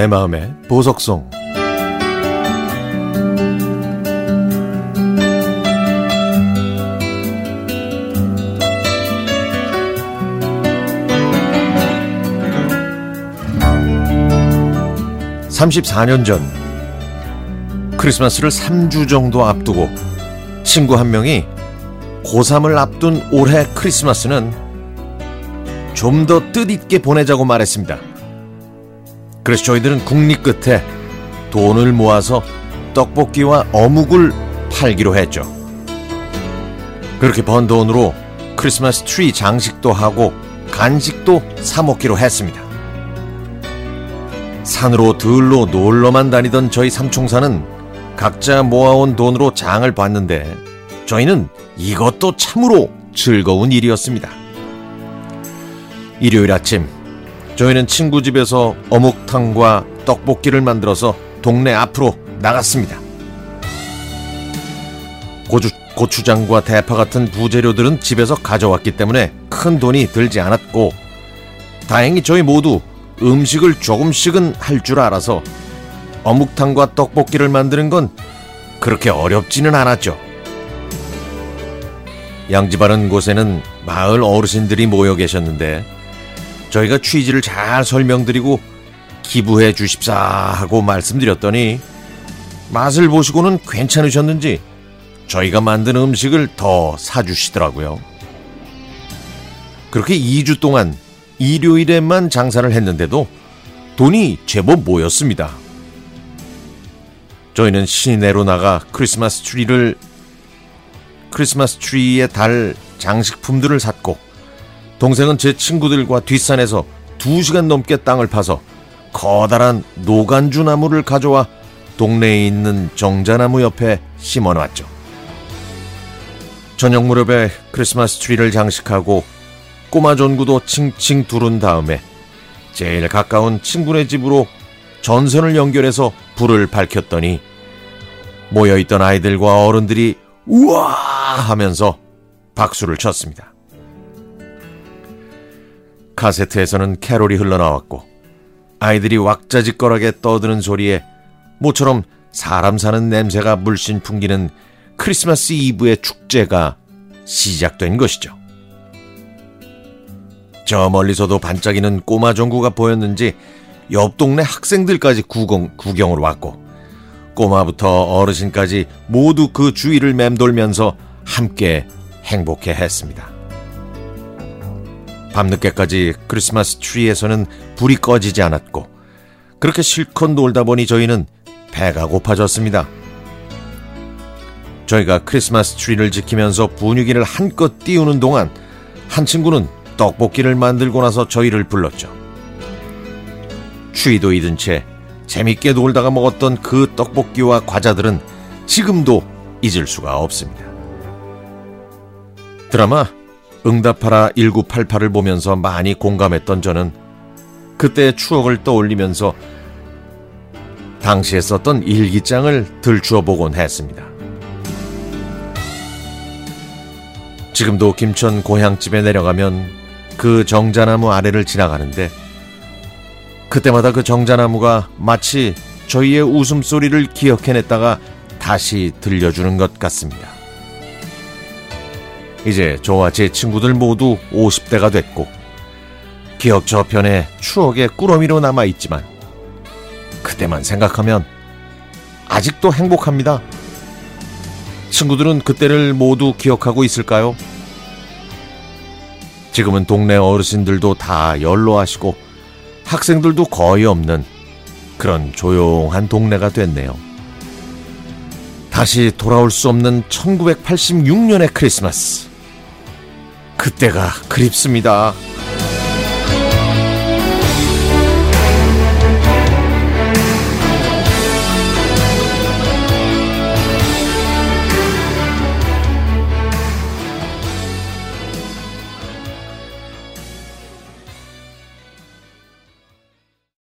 내 마음의 보석송 (34년) 전 크리스마스를 (3주) 정도 앞두고 친구 한 명이 고3을 앞둔 올해 크리스마스는 좀 더 뜻있게 보내자고 말했습니다. 그래서 저희들은 궁리 끝에 돈을 모아서 떡볶이와 어묵을 팔기로 했죠. 그렇게 번 돈으로 크리스마스 트리 장식도 하고 간식도 사 먹기로 했습니다. 산으로 들로 놀러만 다니던 저희 삼총사는 각자 모아온 돈으로 장을 봤는데 저희는 이것도 참으로 즐거운 일이었습니다. 일요일 아침 저희는 친구 집에서 어묵탕과 떡볶이를 만들어서 동네 앞으로 나갔습니다. 고추, 고추장과 대파 같은 부재료들은 집에서 가져왔기 때문에 큰 돈이 들지 않았고 다행히 저희 모두 음식을 조금씩은 할 줄 알아서 어묵탕과 떡볶이를 만드는 건 그렇게 어렵지는 않았죠. 양지바른 곳에는 마을 어르신들이 모여 계셨는데 저희가 취지를 잘 설명드리고 기부해 주십사 하고 말씀드렸더니 맛을 보시고는 괜찮으셨는지 저희가 만든 음식을 더 사주시더라고요. 그렇게 2주 동안 일요일에만 장사를 했는데도 돈이 제법 모였습니다. 저희는 시내로 나가 크리스마스 트리를 크리스마스 트리에 달 장식품들을 샀고 동생은 제 친구들과 뒷산에서 2시간 넘게 땅을 파서 커다란 노간주 나무를 가져와 동네에 있는 정자나무 옆에 심어 놨죠. 저녁 무렵에 크리스마스 트리를 장식하고 꼬마 전구도 칭칭 두른 다음에 제일 가까운 친구네 집으로 전선을 연결해서 불을 밝혔더니 모여있던 아이들과 어른들이 우와 하면서 박수를 쳤습니다. 카세트에서는 캐롤이 흘러나왔고 아이들이 왁자지껄하게 떠드는 소리에 모처럼 사람 사는 냄새가 물씬 풍기는 크리스마스 이브의 축제가 시작된 것이죠. 저 멀리서도 반짝이는 꼬마 종구가 보였는지 옆 동네 학생들까지 구경, 구경으로 왔고 꼬마부터 어르신까지 모두 그 주위를 맴돌면서 함께 행복해 했습니다. 밤늦게까지 크리스마스 트리에서는 불이 꺼지지 않았고 그렇게 실컷 놀다 보니 저희는 배가 고파졌습니다. 저희가 크리스마스 트리를 지키면서 분위기를 한껏 띄우는 동안 한 친구는 떡볶이를 만들고 나서 저희를 불렀죠. 추위도 잊은 채 재밌게 놀다가 먹었던 그 떡볶이와 과자들은 지금도 잊을 수가 없습니다. 드라마 응답하라 1988을 보면서 많이 공감했던 저는 그때의 추억을 떠올리면서 당시에 썼던 일기장을 들추어 보곤 했습니다. 지금도 김천 고향집에 내려가면 그 정자나무 아래를 지나가는데 그때마다 그 정자나무가 마치 저희의 웃음소리를 기억해냈다가 다시 들려주는 것 같습니다. 이제 저와 제 친구들 모두 50대가 됐고 기억 저편에 추억의 꾸러미로 남아 있지만 그때만 생각하면 아직도 행복합니다. 친구들은 그때를 모두 기억하고 있을까요? 지금은 동네 어르신들도 다 연로하시고 학생들도 거의 없는 그런 조용한 동네가 됐네요. 다시 돌아올 수 없는 1986년의 크리스마스. 그때가 그립습니다.